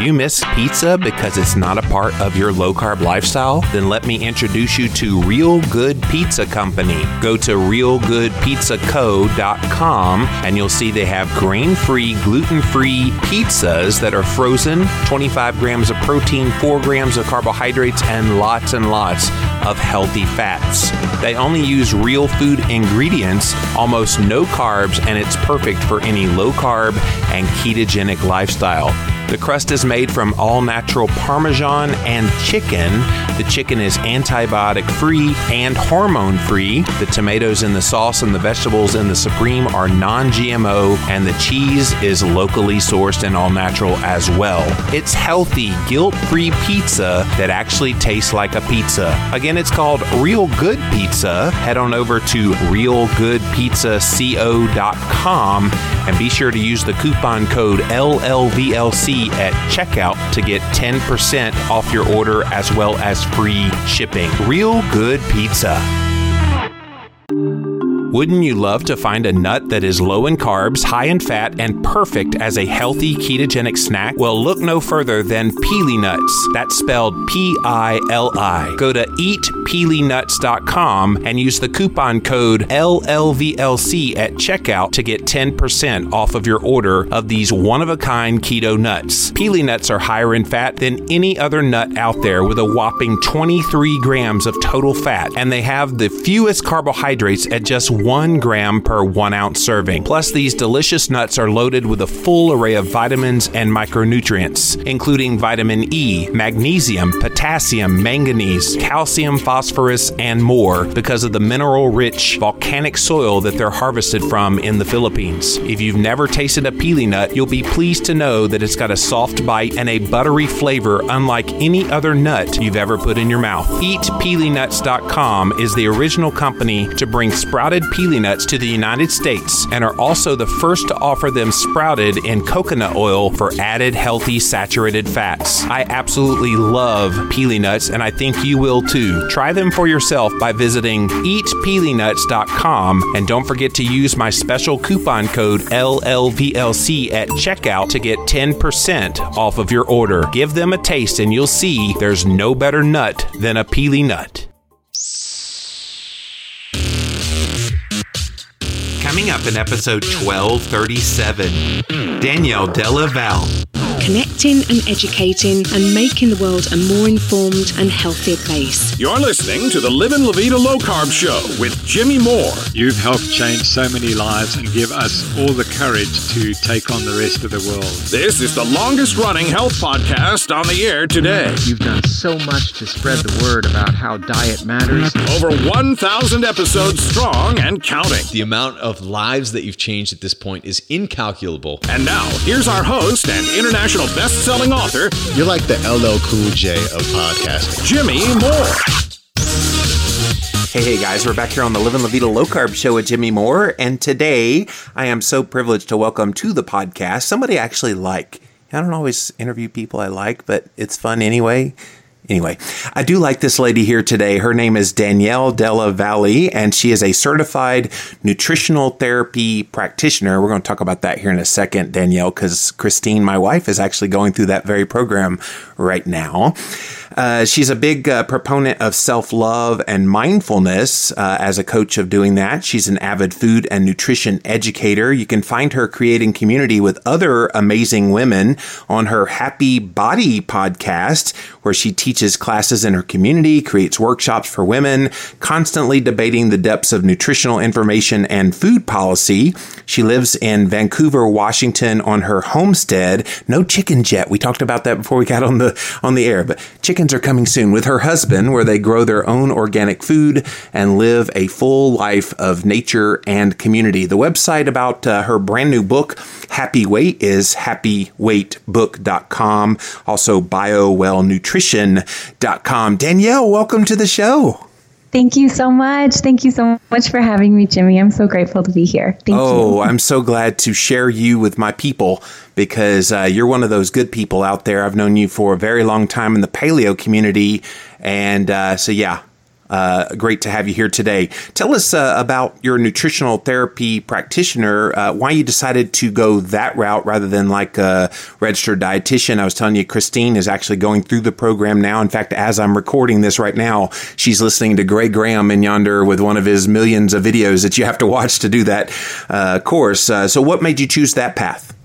You miss pizza because it's not a part of your low carb lifestyle? Then let me introduce you to Real Good Pizza Company. Go to realgoodpizzaco.com and you'll see they have grain free, gluten free pizzas that are frozen, 25 grams of protein, 4 grams of carbohydrates, and lots and lots of healthy fats. They only use real food ingredients, almost no carbs, and it's perfect for any low carb and ketogenic lifestyle. The crust is made from all natural Parmesan and chicken. The chicken is antibiotic free and hormone free. The tomatoes in the sauce and the vegetables in the Supreme are non GMO, and the cheese is locally sourced and all natural as well. It's healthy, guilt free pizza that actually tastes like a pizza. Again, it's called Real Good Pizza. Head on over to realgoodpizzaco.com and be sure to use the coupon code LLVLC at checkout to get 10% off your order as well as free shipping. Real good pizza. Wouldn't you love to find a nut that is low in carbs, high in fat, and perfect as a healthy ketogenic snack? Well, look no further than Pili Nuts. That's spelled P I L I. Go to eatpilinuts.com and use the coupon code LLVLC at checkout to get 10% off of your order of these one of a kind keto nuts. Pili Nuts are higher in fat than any other nut out there with a whopping 23 grams of total fat, and they have the fewest carbohydrates at just one gram per one ounce serving. Plus, these delicious nuts are loaded with a full array of vitamins and micronutrients, including vitamin E, magnesium, potassium, manganese, calcium, phosphorus, and more because of the mineral rich volcanic soil that they're harvested from in the Philippines. If you've never tasted a pili nut, you'll be pleased to know that it's got a soft bite and a buttery flavor unlike any other nut you've ever put in your mouth. EatPilinuts.com is the original company to bring sprouted pili nuts to the United States and are also the first to offer them sprouted in coconut oil for added healthy saturated fats. I absolutely love pili nuts and I think you will too. Try them for yourself by visiting eatpilinuts.com and don't forget to use my special coupon code LLVLC at checkout to get 10% off of your order. Give them a taste and you'll see there's no better nut than a pili nut. Coming up in episode 1237, Daniele Della Valle. Connecting and educating and making the world a more informed and healthier place. You're listening to the Livin' La Vida Low Carb Show with Jimmy Moore. You've helped change so many lives and give us all the courage to take on the rest of the world. This is the longest running health podcast on the air today. You've done so much to spread the word about how diet matters. Over 1,000 episodes strong and counting. The amount of lives that you've changed at this point is incalculable. And now, here's our host and international best-selling author, You're like the LL Cool J of podcasting. Jimmy Moore. Hey, hey guys, we're back here on the Livin' La Vida Low Carb Show with Jimmy Moore, and today I am so privileged to welcome to the podcast somebody I actually like. I don't always interview people I like, but it's fun anyway. Anyway, I do like this lady here today. Her name is Daniele Della Valle, and she is a certified nutritional therapy practitioner. We're going to talk about that here in a second, Daniele, because Christine, my wife, is actually going through that very program right now. Uh, she's a big uh, proponent of self love and mindfulness uh, as a coach of doing that. She's an avid food and nutrition educator. You can find her creating community with other amazing women on her Happy Body podcast, where she teaches classes in her community, creates workshops for women, constantly debating the depths of nutritional information and food policy. She lives in Vancouver, Washington on her homestead. No chicken jet. We talked about that before we got on the on the air, but chickens are coming soon with her husband, where they grow their own organic food and live a full life of nature and community. The website about uh, her brand new book, Happy Weight, is happyweightbook.com. Also, biowellnutrition.com. Daniele, welcome to the show. Thank you so much. Thank you so much for having me, Jimmy. I'm so grateful to be here. Thank you. oh, you. I'm so glad to share you with my people because uh, you're one of those good people out there. I've known you for a very long time in the paleo community. And uh, so, yeah, Uh, great to have you here today. Tell us uh, about your nutritional therapy practitioner, uh, why you decided to go that route rather than like a registered dietitian. I was telling you, Christine is actually going through the program now. In fact, as I'm recording this right now, she's listening to Greg Graham in yonder with one of his millions of videos that you have to watch to do that uh, course. Uh, so, what made you choose that path?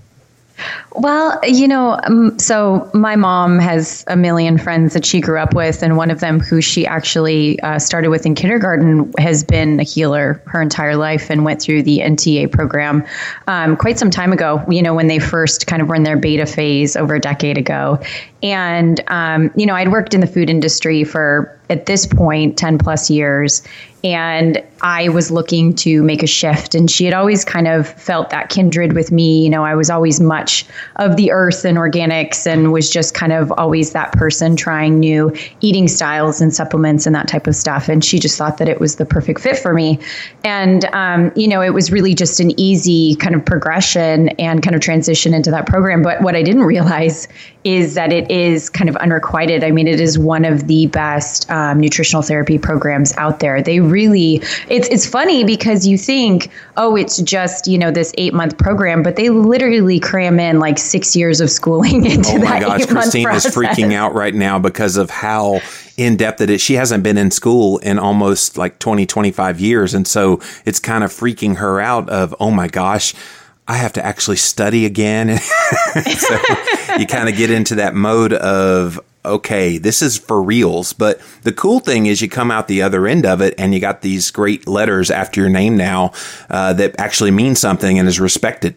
Well, you know, um, so my mom has a million friends that she grew up with, and one of them, who she actually uh, started with in kindergarten, has been a healer her entire life and went through the NTA program um, quite some time ago. You know, when they first kind of were in their beta phase over a decade ago, and um, you know, I'd worked in the food industry for at this point 10 plus years and I was looking to make a shift. And she had always kind of felt that kindred with me. You know, I was always much of the earth and organics and was just kind of always that person trying new eating styles and supplements and that type of stuff. And she just thought that it was the perfect fit for me. And, um, you know, it was really just an easy kind of progression and kind of transition into that program. But what I didn't realize is that it is kind of unrequited. I mean, it is one of the best um, nutritional therapy programs out there. They really, it's it's funny because you think, oh, it's just you know this eight month program, but they literally cram in like six years of schooling into that. oh my that gosh, Christine is freaking out right now because of how in depth it is. She hasn't been in school in almost like 20, 25 years. And so it's kind of freaking her out of, oh my gosh, I have to actually study again. so you kind of get into that mode of, okay, this is for reals. But the cool thing is you come out the other end of it and you got these great letters after your name now uh, that actually mean something and is respected.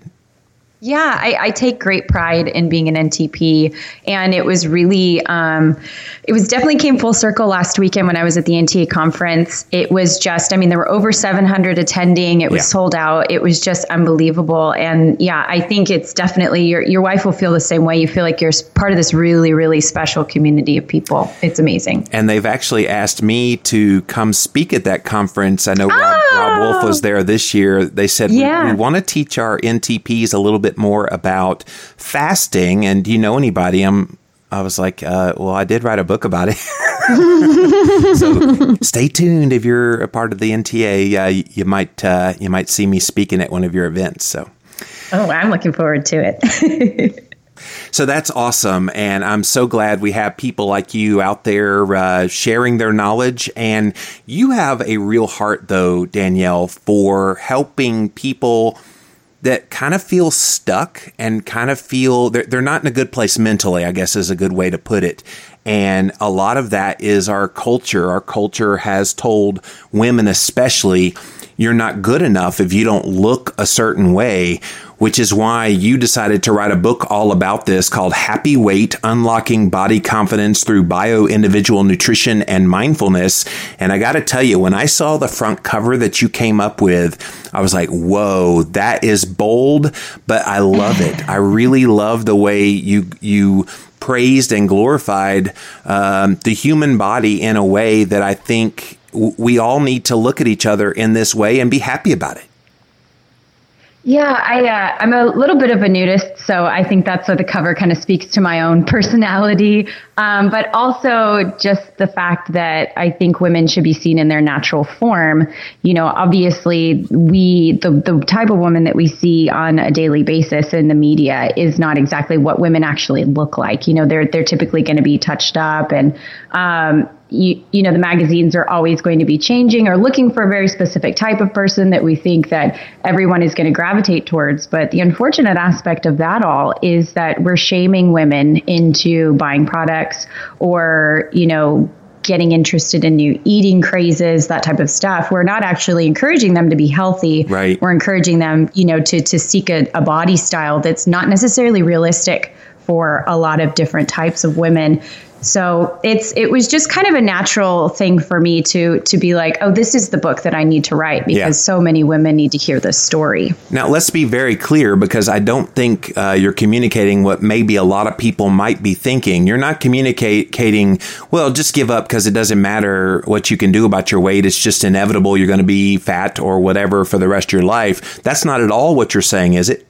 Yeah, I, I, take great pride in being an NTP, and it was really, um, it was definitely came full circle last weekend when I was at the NTA conference. It was just, I mean, there were over 700 attending. It was yeah. sold out. It was just unbelievable, and yeah, I think it's definitely your your wife will feel the same way. You feel like you're part of this really, really special community of people. It's amazing. And they've actually asked me to come speak at that conference. I know oh! Wolf was there this year. They said yeah. we, we want to teach our NTPs a little bit bit more about fasting. And do you know anybody? I'm I was like, uh, well, I did write a book about it. so stay tuned if you're a part of the NTA. Uh, you, you, might uh, you might see me speaking at one of your events. So, oh, I'm looking forward to it. So that's awesome. And I'm so glad we have people like you out there uh, sharing their knowledge. And you have a real heart, though, Daniele, for helping people that kind of feel stuck and kind of feel they're, they're not in a good place mentally, I guess is a good way to put it. And a lot of that is our culture. Our culture has told women, especially, you're not good enough if you don't look a certain way, which is why you decided to write a book all about this called Happy Weight Unlocking Body Confidence Through Bio Individual Nutrition and Mindfulness. And I got to tell you, when I saw the front cover that you came up with, I was like, whoa, that is bold, but I love it. I really love the way you, you, praised and glorified um, the human body in a way that I think we all need to look at each other in this way and be happy about it. Yeah, I uh, I'm a little bit of a nudist, so I think that's what the cover kind of speaks to my own personality, um, but also just the fact that I think women should be seen in their natural form. You know, obviously, we the the type of woman that we see on a daily basis in the media is not exactly what women actually look like. You know, they're they're typically going to be touched up and um, you, you know the magazines are always going to be changing or looking for a very specific type of person that we think that everyone is going to gravitate towards. But the unfortunate aspect of that all is that we're shaming women into buying products or you know getting interested in new eating crazes that type of stuff. We're not actually encouraging them to be healthy. Right. We're encouraging them you know to to seek a, a body style that's not necessarily realistic for a lot of different types of women so it's it was just kind of a natural thing for me to to be like, oh, this is the book that I need to write because yeah. so many women need to hear this story. Now let's be very clear because I don't think uh, you're communicating what maybe a lot of people might be thinking. You're not communicating, well, just give up because it doesn't matter what you can do about your weight. It's just inevitable. You're going to be fat or whatever for the rest of your life. That's not at all what you're saying, is it?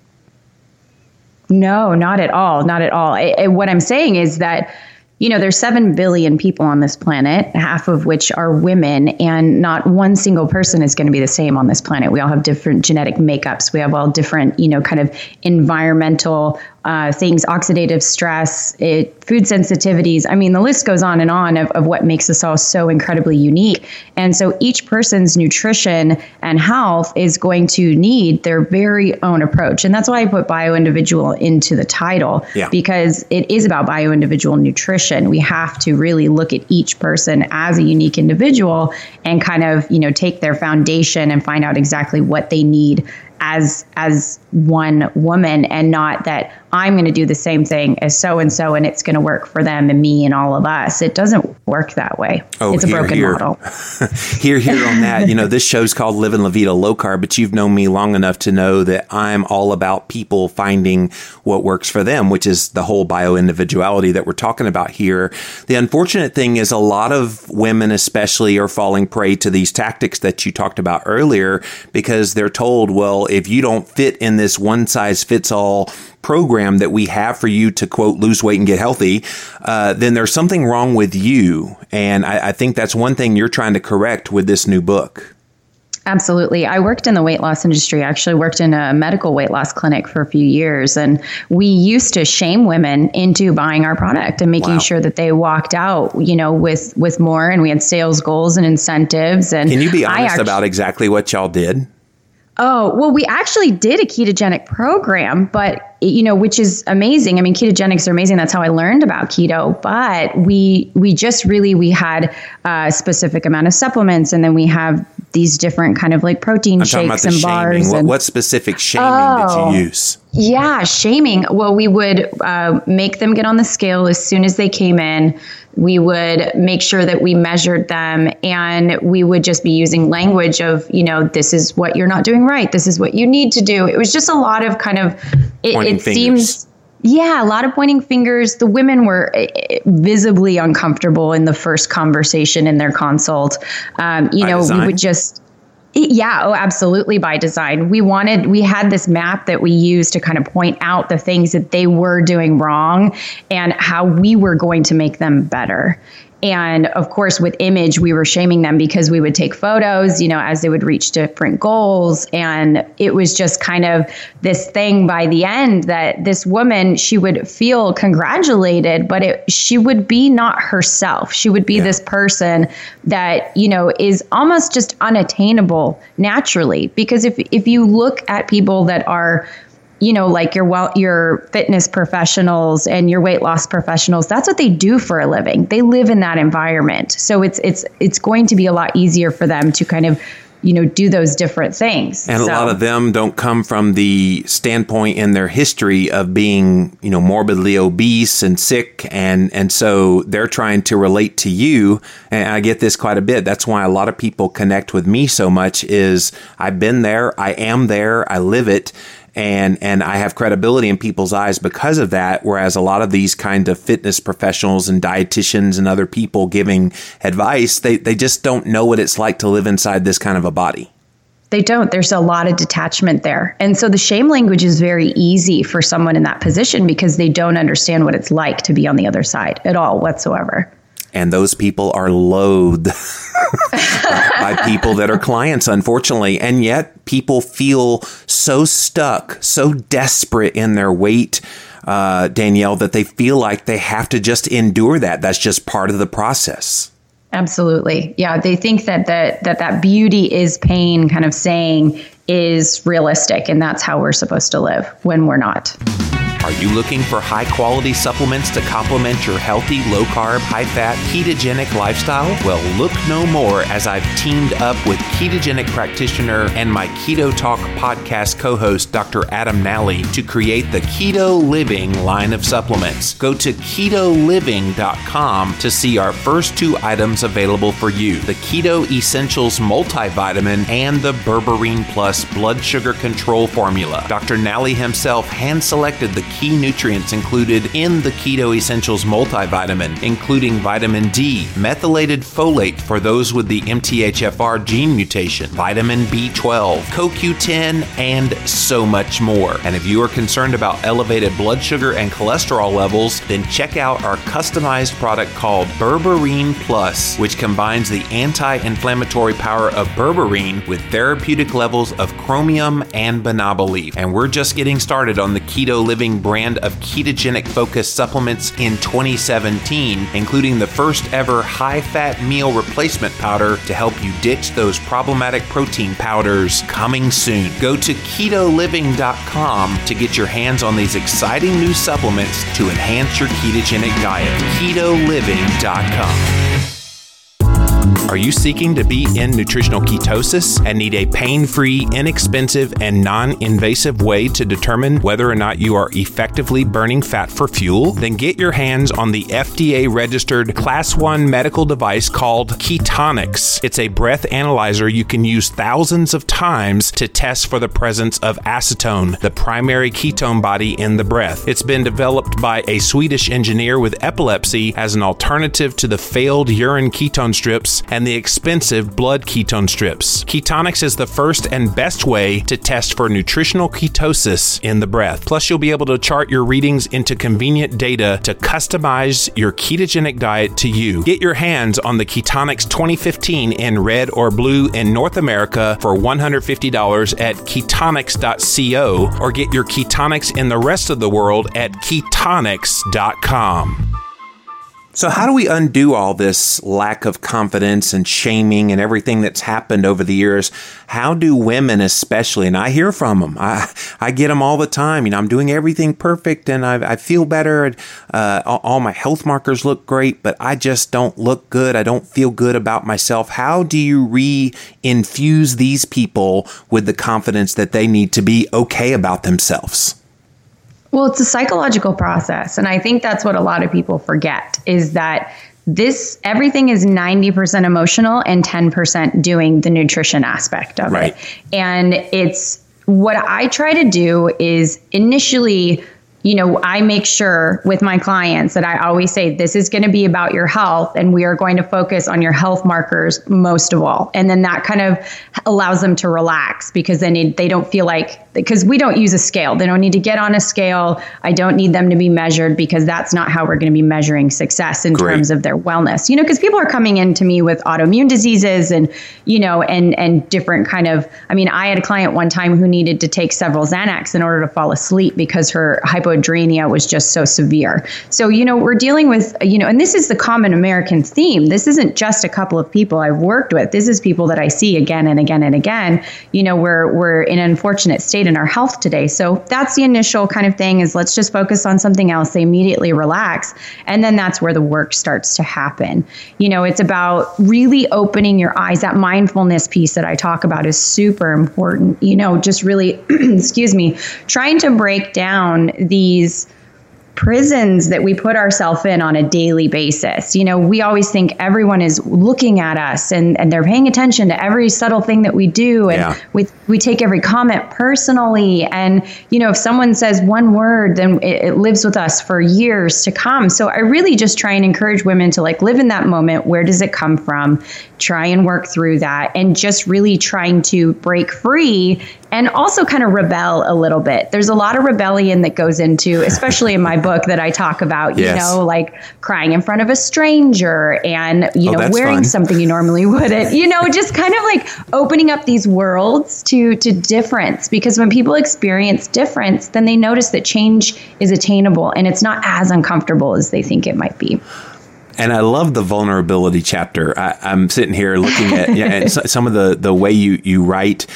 No, not at all. Not at all. I, I, what I'm saying is that you know, there's 7 billion people on this planet, half of which are women, and not one single person is going to be the same on this planet. We all have different genetic makeups. We have all different, you know, kind of environmental uh, things, oxidative stress, it, food sensitivities. I mean, the list goes on and on of, of what makes us all so incredibly unique. And so each person's nutrition and health is going to need their very own approach. And that's why I put bio individual into the title, Yeah. because it is about bio individual nutrition. We have to really look at each person as a unique individual and kind of, you know, take their foundation and find out exactly what they need as as one woman and not that I'm going to do the same thing as so and so and it's going to work for them and me and all of us. It doesn't work that way. Oh, it's a here, broken here. model. hear, hear on that. You know, this show's called Living La Vida Low Carb, but you've known me long enough to know that I'm all about people finding what works for them, which is the whole bio individuality that we're talking about here. The unfortunate thing is a lot of women, especially, are falling prey to these tactics that you talked about earlier because they're told, well, if you don't fit in this one size fits all program that we have for you to quote lose weight and get healthy, uh, then there's something wrong with you. And I, I think that's one thing you're trying to correct with this new book. Absolutely. I worked in the weight loss industry. I actually worked in a medical weight loss clinic for a few years. And we used to shame women into buying our product and making Wow. sure that they walked out, you know, with with more and we had sales goals and incentives. And Can you be honest act- about exactly what y'all did? Oh, well, we actually did a ketogenic program, but you know, which is amazing. I mean, ketogenics are amazing. That's how I learned about keto. But we we just really we had a specific amount of supplements, and then we have these different kind of like protein I'm shakes and bars. What, and, what specific shaming did Oh. you use? yeah, shaming. Well, we would uh, make them get on the scale as soon as they came in. We would make sure that we measured them and we would just be using language of, you know, this is what you're not doing right. This is what you need to do. It was just a lot of kind of, it, it seems. Yeah, a lot of pointing fingers. The women were eh, eh, visibly uncomfortable in the first conversation in their consult. Um, you By know, design? we would just yeah, oh, absolutely by design. We wanted, we had this map that we used to kind of point out the things that they were doing wrong and how we were going to make them better. And of course, with image, we were shaming them because we would take photos, you know, as they would reach different goals. And it was just kind of this thing by the end that this woman, she would feel congratulated, but it, she would be not herself. She would be Yeah. this person that, you know, is almost just unattainable naturally. Because if, if you look at people that are, you know, like your well, your fitness professionals and your weight loss professionals, that's what they do for a living. They live in that environment. So it's it's it's going to be a lot easier for them to kind of, you know, do those different things. And a lot of them don't come from the standpoint in their history of being, you know, morbidly obese and sick. And, and so they're trying to relate to you. And I get this quite a bit. That's why a lot of people connect with me so much is I've been there. I am there. I live it. And, and I have credibility in people's eyes because of that. Whereas a lot of these kind of fitness professionals and dietitians and other people giving advice, they, they just don't know what it's like to live inside this kind of a body. They don't. There's a lot of detachment there. And so the shame language is very easy for someone in that position because they don't understand what it's like to be on the other side at all whatsoever. And those people are loathed by people that are clients, unfortunately. And yet, people feel so stuck, so desperate in their weight, uh, Daniele, that they feel like they have to just endure that. That's just part of the process. Absolutely. Yeah, they think that that that, that beauty is pain kind of saying is realistic and that's how we're supposed to live when we're not. Are you looking for high quality supplements to complement your healthy, low carb, high fat, ketogenic lifestyle? Well, look no more as I've teamed up with ketogenic practitioner and my Keto Talk podcast co host, Dr. Adam Nally, to create the Keto Living line of supplements. Go to ketoliving.com to see our first two items available for you the Keto Essentials Multivitamin and the Berberine Plus Blood Sugar Control Formula. Dr. Nally himself hand selected the key nutrients included in the Keto Essentials multivitamin, including vitamin D, methylated folate for those with the MTHFR gene mutation, vitamin B12, CoQ10, and so much more. And if you are concerned about elevated blood sugar and cholesterol levels, then check out our customized product called Berberine Plus, which combines the anti inflammatory power of berberine with therapeutic levels of chromium and banaba leaf. And we're just getting started on the Keto Living brand of ketogenic focused supplements in 2017, including the first ever high fat meal replacement powder to help you ditch those problematic protein powders coming soon. Go to ketoliving.com to get your hands on these exciting new supplements to enhance your ketogenic diet. ketoliving.com. Are you seeking to be in nutritional ketosis and need a pain free, inexpensive, and non invasive way to determine whether or not you are effectively burning fat for fuel? Then get your hands on the FDA registered Class 1 medical device called Ketonix. It's a breath analyzer you can use thousands of times to test for the presence of acetone, the primary ketone body in the breath. It's been developed by a Swedish engineer with epilepsy as an alternative to the failed urine ketone strips and the expensive blood ketone strips. Ketonix is the first and best way to test for nutritional ketosis in the breath. Plus, you'll be able to chart your readings into convenient data to customize your ketogenic diet to you. Get your hands on the Ketonix 2015 in red or blue in North America for $150 at Ketonix.co or get your ketonics in the rest of the world at ketonix.com. So, how do we undo all this lack of confidence and shaming and everything that's happened over the years? How do women, especially, and I hear from them, I, I get them all the time. You know, I'm doing everything perfect and I, I feel better. Uh, all, all my health markers look great, but I just don't look good. I don't feel good about myself. How do you re infuse these people with the confidence that they need to be okay about themselves? Well, it's a psychological process. And I think that's what a lot of people forget is that this everything is 90% emotional and 10% doing the nutrition aspect of right. it. And it's what I try to do is initially you know, I make sure with my clients that I always say this is going to be about your health and we are going to focus on your health markers most of all. And then that kind of allows them to relax because then they don't feel like because we don't use a scale. They don't need to get on a scale. I don't need them to be measured because that's not how we're going to be measuring success in Great. terms of their wellness. You know, because people are coming in to me with autoimmune diseases and, you know, and and different kind of I mean, I had a client one time who needed to take several Xanax in order to fall asleep because her hypo hypoadrenia was just so severe. So, you know, we're dealing with, you know, and this is the common American theme. This isn't just a couple of people I've worked with. This is people that I see again and again and again. You know, we're we're in an unfortunate state in our health today. So that's the initial kind of thing is let's just focus on something else. They immediately relax. And then that's where the work starts to happen. You know, it's about really opening your eyes. That mindfulness piece that I talk about is super important. You know, just really, excuse me, trying to break down these prisons that we put ourselves in on a daily basis. You know, we always think everyone is looking at us and, and they're paying attention to every subtle thing that we do. And yeah. we, we take every comment personally. And, you know, if someone says one word, then it, it lives with us for years to come. So I really just try and encourage women to like live in that moment. Where does it come from? Try and work through that and just really trying to break free and also kind of rebel a little bit. There's a lot of rebellion that goes into, especially in my book that I talk about, you yes. know, like crying in front of a stranger and, you oh, know, wearing fun. something you normally wouldn't, you know, just kind of like opening up these worlds to, to difference. Because when people experience difference, then they notice that change is attainable and it's not as uncomfortable as they think it might be. And I love the vulnerability chapter. I, am sitting here looking at yeah, some of the, the way you, you write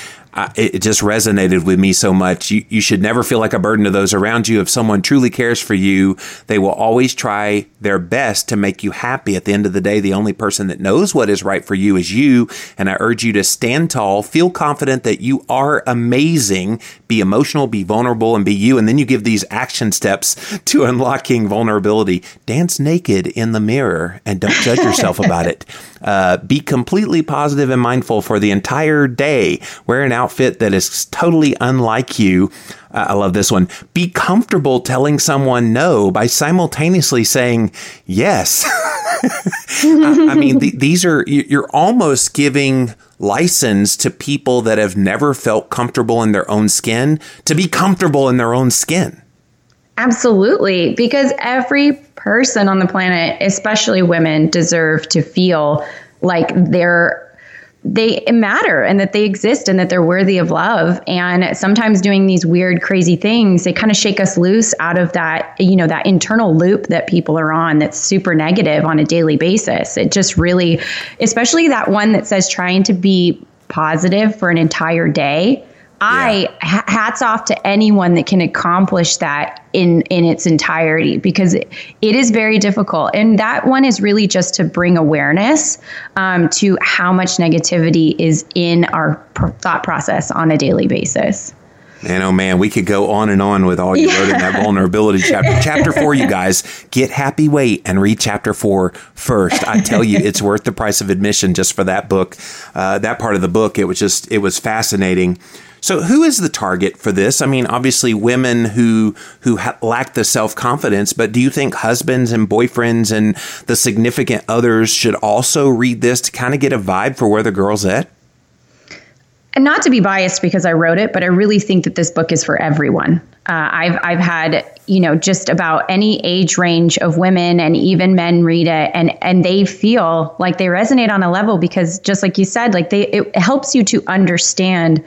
it just resonated with me so much. You, you should never feel like a burden to those around you. If someone truly cares for you, they will always try their best to make you happy. At the end of the day, the only person that knows what is right for you is you. And I urge you to stand tall, feel confident that you are amazing, be emotional, be vulnerable, and be you. And then you give these action steps to unlocking vulnerability. Dance naked in the mirror and don't judge yourself about it. Uh, be completely positive and mindful for the entire day. Wear an outfit that is totally unlike you. Uh, I love this one. Be comfortable telling someone no by simultaneously saying yes. I, I, mean, th- these are, you're almost giving license to people that have never felt comfortable in their own skin to be comfortable in their own skin. Absolutely, because every person on the planet, especially women, deserve to feel like they're they matter and that they exist and that they're worthy of love. And sometimes doing these weird crazy things they kind of shake us loose out of that you know that internal loop that people are on that's super negative on a daily basis. It just really especially that one that says trying to be positive for an entire day I hats off to anyone that can accomplish that in in its entirety because it, it is very difficult. And that one is really just to bring awareness um, to how much negativity is in our pr- thought process on a daily basis. And oh man, we could go on and on with all you yeah. wrote in that vulnerability chapter. chapter four, you guys, get happy weight and read chapter four first. I tell you, it's worth the price of admission just for that book, uh, that part of the book. It was just, it was fascinating. So, who is the target for this? I mean, obviously, women who who ha- lack the self confidence. But do you think husbands and boyfriends and the significant others should also read this to kind of get a vibe for where the girl's at? And not to be biased because I wrote it, but I really think that this book is for everyone. Uh, I've I've had you know just about any age range of women and even men read it and and they feel like they resonate on a level because just like you said, like they it helps you to understand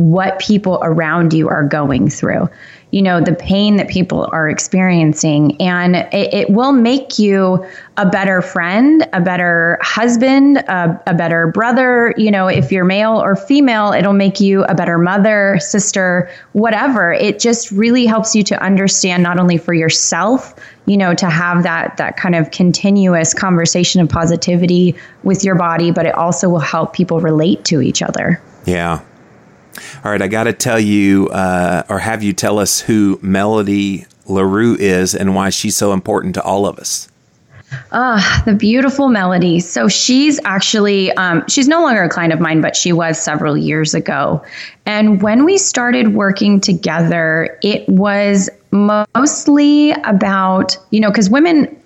what people around you are going through you know the pain that people are experiencing. And it, it will make you a better friend a better husband a, a, better brother you know if you're male or female it'll make you a better mother sister whatever. It just really helps you to understand not only for yourself you know to have that that kind of continuous conversation of positivity with your body but it also will help people relate to each other. Yeah all right, I got to tell you, uh, or have you tell us who Melody LaRue is and why she's so important to all of us. Ah, the beautiful melody. So she's actually, um, she's no longer a client of mine, but she was several years ago. And when we started working together, it was mostly about, you know, because women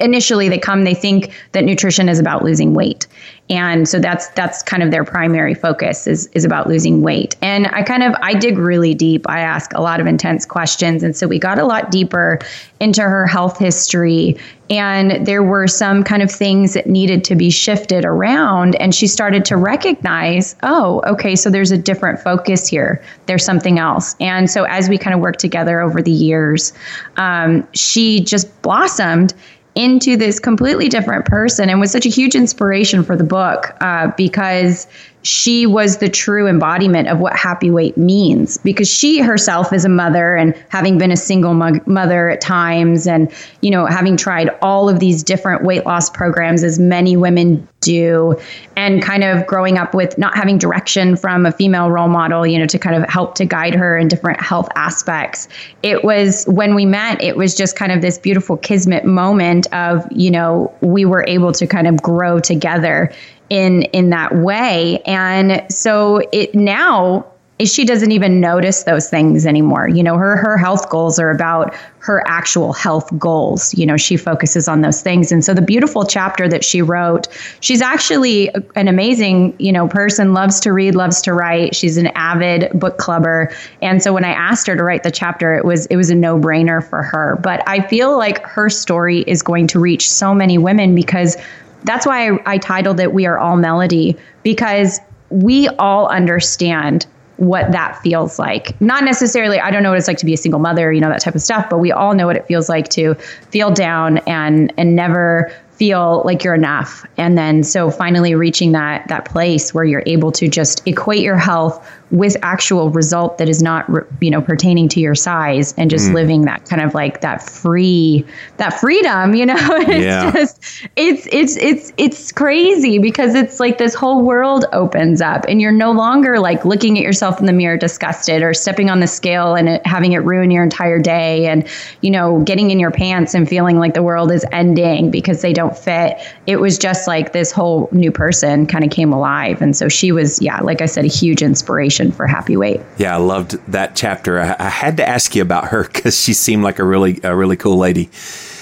initially they come they think that nutrition is about losing weight. And so that's that's kind of their primary focus is is about losing weight. And i kind of i dig really deep. I ask a lot of intense questions. And so we got a lot deeper into her health history. And there were some kind of things that needed to be shifted around. And she started to recognize oh okay so there's a different focus here. There's something else. And so as we kind of worked together over the years um, she just blossomed into this completely different person and was such a huge inspiration for the book uh, because she was the true embodiment of what happy weight means because she herself is a mother and having been a single mo- mother at times and you know having tried all of these different weight loss programs as many women do and kind of growing up with not having direction from a female role model you know to kind of help to guide her in different health aspects. It was when we met it was just kind of this beautiful kismet moment of you know we were able to kind of grow together in in that way. And so it now she doesn't even notice those things anymore. You know her her health goals are about her actual health goals. You know she focuses on those things. And so the beautiful chapter that she wrote she's actually an amazing you know person loves to read loves to write. She's an avid book clubber. And so when i asked her to write the chapter it was it was a no-brainer for her. But i feel like her story is going to reach so many women because that's why I, I titled it We Are All Melody, because we all understand what that feels like. Not necessarily, I don't know what it's like to be a single mother, you know, that type of stuff, but we all know what it feels like to feel down and and never feel like you're enough. And then so finally reaching that that place where you're able to just equate your health with actual result that is not you know pertaining to your size and just mm. living that kind of like that free that freedom you know it's yeah. just it's it's it's it's crazy because it's like this whole world opens up and you're no longer like looking at yourself in the mirror disgusted or stepping on the scale and it, having it ruin your entire day and you know getting in your pants and feeling like the world is ending because they don't fit it was just like this whole new person kind of came alive and so she was yeah like i said a huge inspiration for happy weight. Yeah, I loved that chapter. I, I had to ask you about her because she seemed like a really a really cool lady.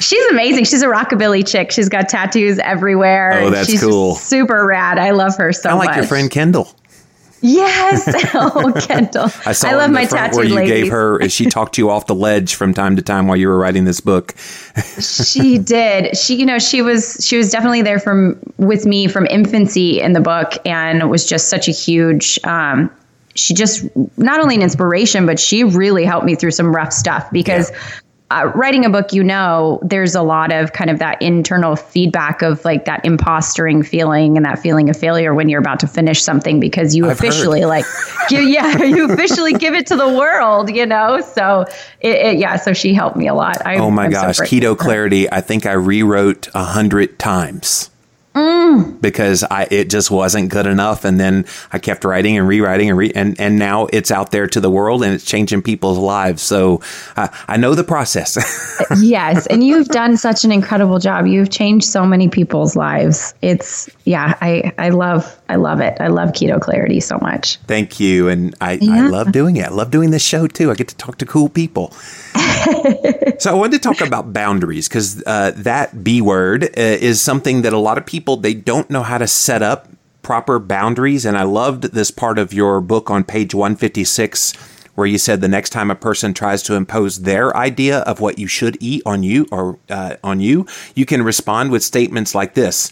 She's amazing. She's a rockabilly chick. She's got tattoos everywhere. Oh, that's She's cool. Super rad. I love her so I like much. your friend Kendall. Yes. Oh, Kendall. I saw I love my front tattooed where you ladies. gave her. She talked to you off the ledge from time to time while you were writing this book. she did. She, you know, she was she was definitely there from with me from infancy in the book, and was just such a huge. Um, she just not only an inspiration, but she really helped me through some rough stuff because. Uh, writing a book, you know, there's a lot of kind of that internal feedback of like that impostering feeling and that feeling of failure when you're about to finish something because you I've heard. officially like, you, yeah, you officially give it to the world, you know. So it, it, yeah, so she helped me a lot. I, Oh my I'm gosh, grateful Keto. Clarity! I think I rewrote a hundred times Mm. because I it just wasn't good enough, and then I kept writing and rewriting and re- and and now it's out there to the world and it's changing people's lives. So I I know the process. yes and you've done such an incredible job you've changed so many people's lives it's yeah i i love i love it i love keto clarity so much Thank you, and I, I love doing it. I love doing this show too. I get to talk to cool people. so I wanted to talk about boundaries because uh, that B word uh, is something that a lot of people they don't know how to set up proper boundaries. And I loved this part of your book on page one fifty six. Where you said the next time a person tries to impose their idea of what you should eat on you or uh, on you, you can respond with statements like this: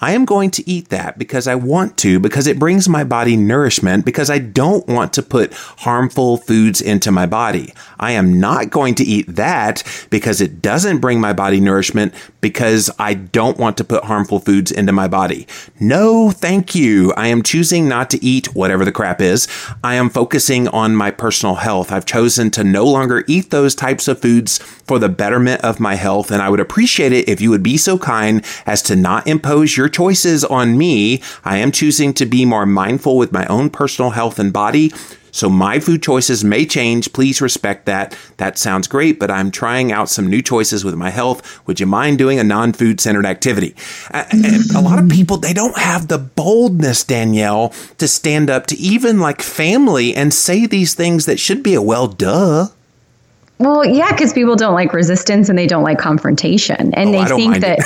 I am going to eat that because I want to, because it brings my body nourishment, because I don't want to put harmful foods into my body. I am not going to eat that because it doesn't bring my body nourishment, because I don't want to put harmful foods into my body. No, thank you. I am choosing not to eat whatever the crap is. I am focusing on my personal health. I've chosen to no longer eat those types of foods for the betterment of my health, and I would appreciate it if you would be so kind as to not impose your choices on me. I am choosing to be more mindful with my own personal health and body. So my food choices may change. Please respect that. That sounds great, but I'm trying out some new choices with my health. Would you mind doing a non-food centered activity? A lot of people, they don't have the boldness, Daniele, to stand up to even like family and say these things that should be a well, duh. Well yeah because people don't like resistance and they don't like confrontation and Oh, they think that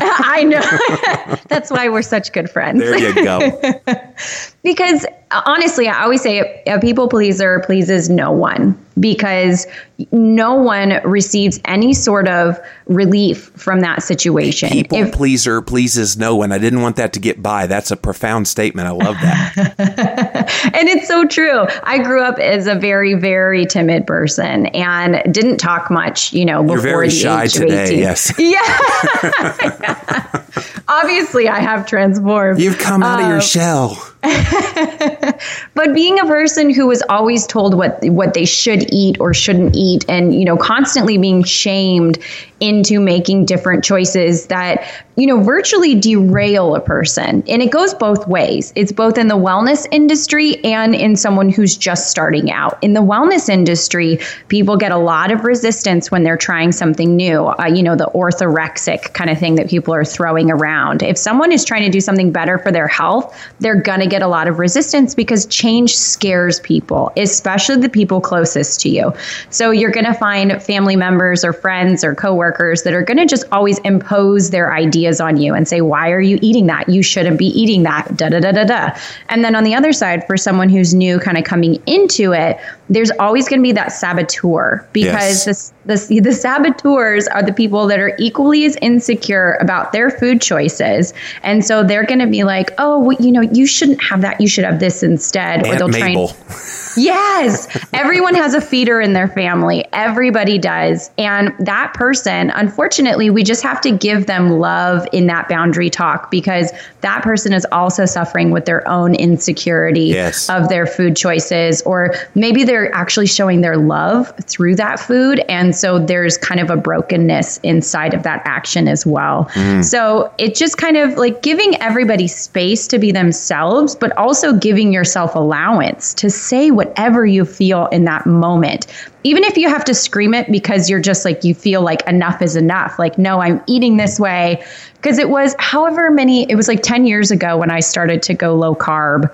i know that's why we're such good friends There you go. because uh, honestly, I always say a people pleaser pleases no one because no one receives any sort of relief from that situation. People If- pleaser pleases no one. I didn't want that to get by. That's a profound statement. I love that. and it's so true. I grew up as a very, very timid person and didn't talk much, you know, before You're very the shy age today. of 18. Yes. Yeah. Obviously, I have transformed. You've come out Um, of your shell. but being a person who was always told what what they should eat or shouldn't eat and you know constantly being shamed into making different choices that you know virtually derail a person. And it goes both ways. It's both in the wellness industry and in someone who's just starting out. In the wellness industry people get a lot of resistance when they're trying something new uh, you know the orthorexic kind of thing that people are throwing around. If someone is trying to do something better for their health they're going to get a lot of resistance because change scares people, especially the people closest to you. So you're going to find family members or friends or coworkers that are going to just always impose their ideas on you and say, "Why are you eating that? You shouldn't be eating that." Da da da da da. And then on the other side, for someone who's new, kind of coming into it, there's always going to be that saboteur because Yes. this the, the saboteurs are the people that are equally as insecure about their food choices and so they're going to be like oh well, you know you shouldn't have that you should have this instead Aunt try Mabel. and yes everyone has a feeder in their family everybody does and that person unfortunately we just have to give them love in that boundary talk because that person is also suffering with their own insecurity Yes. of their food choices or maybe they're actually showing their love through that food. And so there's kind of a brokenness inside of that action as well. Mm. So it just kind of like giving everybody space to be themselves but also giving yourself allowance to say whatever you feel in that moment. Even if you have to scream it because you're just like you feel like enough is enough like no i'm eating this way. Because it was however many it was like 10 years ago when i started to go low carb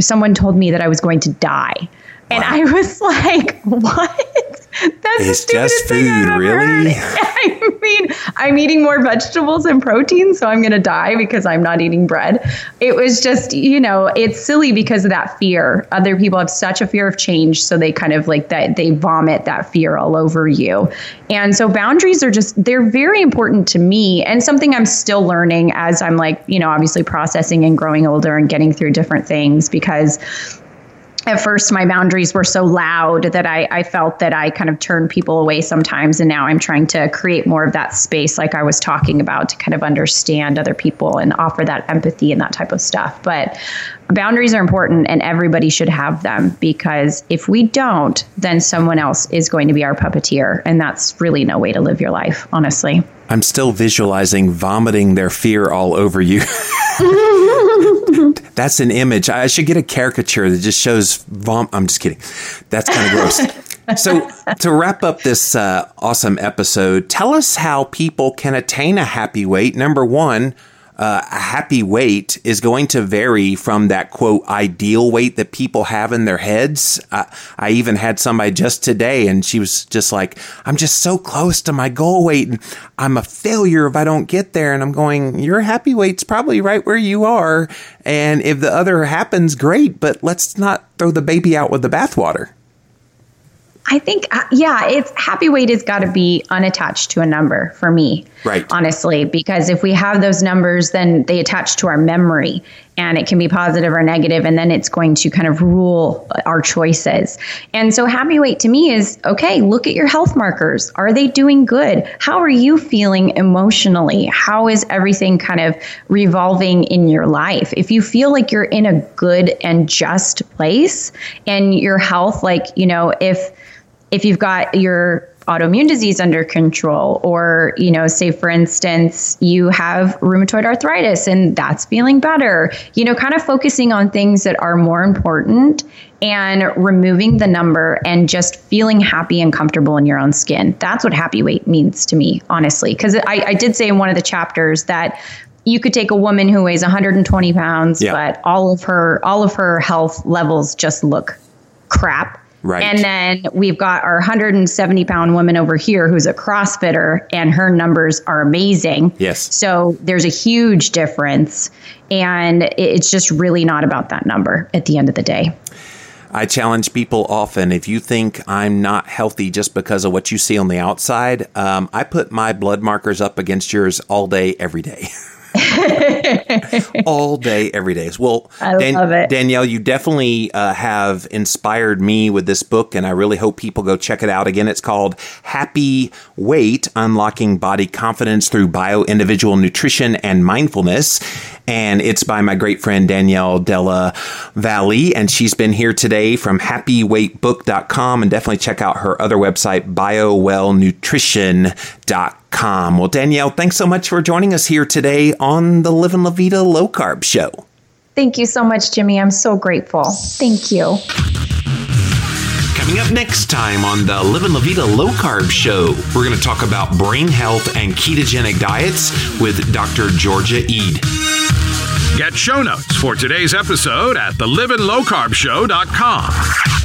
someone told me that I was going to die. And I was like, what? That's It's the stupidest just thing I've food, ever really? heard. I mean, I'm eating more vegetables and protein, so I'm going to die because I'm not eating bread. It was just, you know, it's silly because of that fear. Other people have such a fear of change, so they kind of like that, they vomit that fear all over you. And so boundaries are just, they're very important to me and something I'm still learning as I'm like, you know, obviously processing and growing older and getting through different things because at first my boundaries were so loud that I, I felt that I kind of turned people away sometimes. And now I'm trying to create more of that space, like I was talking about, to kind of understand other people and offer that empathy and that type of stuff. But boundaries are important and everybody should have them because if we don't, then someone else is going to be our puppeteer. And that's really no way to live your life, honestly. I'm still visualizing vomiting their fear all over you. That's an image. I should get a caricature that just shows vom. I'm just kidding. That's kind of gross. so, to wrap up this uh, awesome episode, tell us how people can attain a happy weight. Number one, uh, a happy weight is going to vary from that quote ideal weight that people have in their heads. Uh, I even had somebody just today, and she was just like, "I'm just so close to my goal weight, and I'm a failure if I don't get there." And I'm going, "Your happy weight's probably right where you are, and if the other happens, great. But let's not throw the baby out with the bathwater." I think, uh, yeah, it's happy weight has got to be unattached to a number for me. Right. Honestly, because if we have those numbers, then they attach to our memory and it can be positive or negative, and then it's going to kind of rule uh, our choices. And so, happy weight to me is okay, look at your health markers. Are they doing good? How are you feeling emotionally? How is everything kind of revolving in your life? If you feel like you're in a good and just place and your health, like, you know, if if you've got your autoimmune disease under control or you know say for instance you have rheumatoid arthritis and that's feeling better you know kind of focusing on things that are more important and removing the number and just feeling happy and comfortable in your own skin. That's what happy weight means to me honestly. Because I, I did say in one of the chapters that you could take a woman who weighs 120 pounds Yeah. but all of her all of her health levels just look crap Right. and then we've got our 170 pound woman over here who's a CrossFitter, and her numbers are amazing. Yes. So there's a huge difference. And it's just really not about that number at the end of the day. I challenge people often if you think I'm not healthy just because of what you see on the outside, um, I put my blood markers up against yours all day, every day. all day, every day. Well, I love it. Daniele, you definitely uh, have inspired me with this book, and I really hope people go check it out. Again, it's called Happy Weight Unlocking Body Confidence Through Bio Individual Nutrition and Mindfulness. And it's by my great friend Daniele Della Valle, and she's been here today from happyweightbook.com. And definitely check out her other website, biowellnutrition.com. Well, Daniele, thanks so much for joining us here today on the Living La Vida Low Carb Show. Thank you so much, Jimmy. I'm so grateful. Thank you. Coming up next time on the Living La Vida Low Carb Show, we're going to talk about brain health and ketogenic diets with Dr. Georgia Ede. Get show notes for today's episode at thelivinglowcarbshow.com.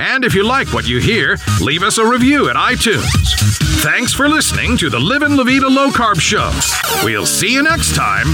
And if you like what you hear, leave us a review at iTunes. Thanks for listening to the Livin' La Vida Low Carb Show. We'll see you next time.